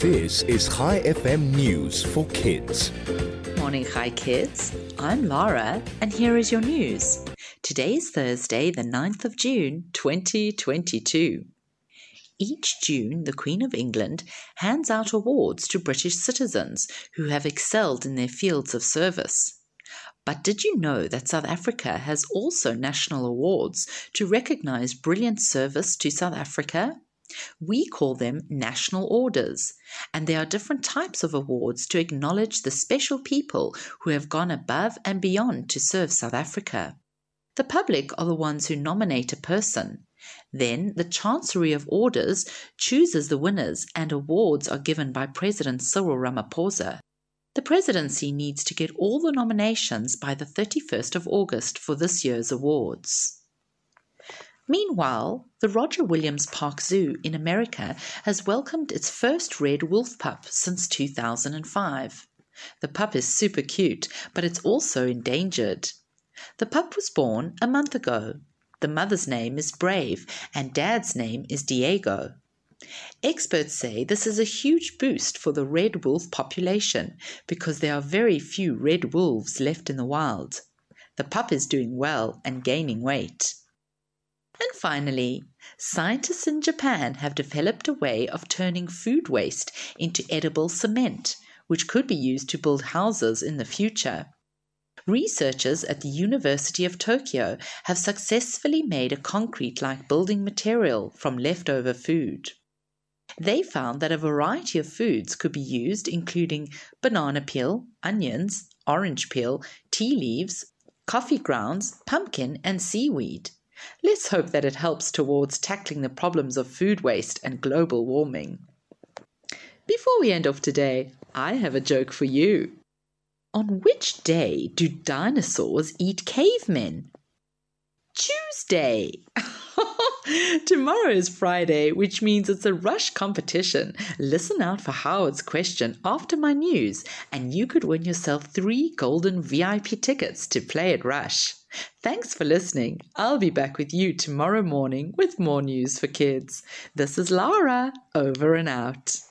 This is Chai FM News for Kids. Morning, Hi Kids. I'm Lara, and here is your news. Today is Thursday, the 9th of June, 2022. Each June, the Queen of England hands out awards to British citizens who have excelled in their fields of service. But did you know that South Africa has also national awards to recognize brilliant service to South Africa? We call them national orders, and there are different types of awards to acknowledge the special people who have gone above and beyond to serve South Africa. The public are the ones who nominate a person. Then the Chancery of Orders chooses the winners, and awards are given by President Cyril Ramaphosa. The presidency needs to get all the nominations by the 31st of August for this year's awards. Meanwhile, the Roger Williams Park Zoo in America has welcomed its first red wolf pup since 2005. The pup is super cute, but it's also endangered. The pup was born a month ago. The mother's name is Brave, and dad's name is Diego. Experts say this is a huge boost for the red wolf population because there are very few red wolves left in the wild. The pup is doing well and gaining weight. And finally, scientists in Japan have developed a way of turning food waste into edible cement, which could be used to build houses in the future. Researchers at the University of Tokyo have successfully made a concrete like building material from leftover food. They found that a variety of foods could be used, including banana peel, onions, orange peel, tea leaves, coffee grounds, pumpkin, and seaweed. Let's hope that it helps towards tackling the problems of food waste and global warming. Before we end off today, I have a joke for you. On which day do dinosaurs eat cavemen? Tuesday! Tomorrow is Friday, which means it's a rush competition. Listen out for Howard's question after my news, and you could win yourself three golden VIP tickets to play at Rush. Thanks for listening. I'll be back with you tomorrow morning with more news for kids. This is Lara, over and out.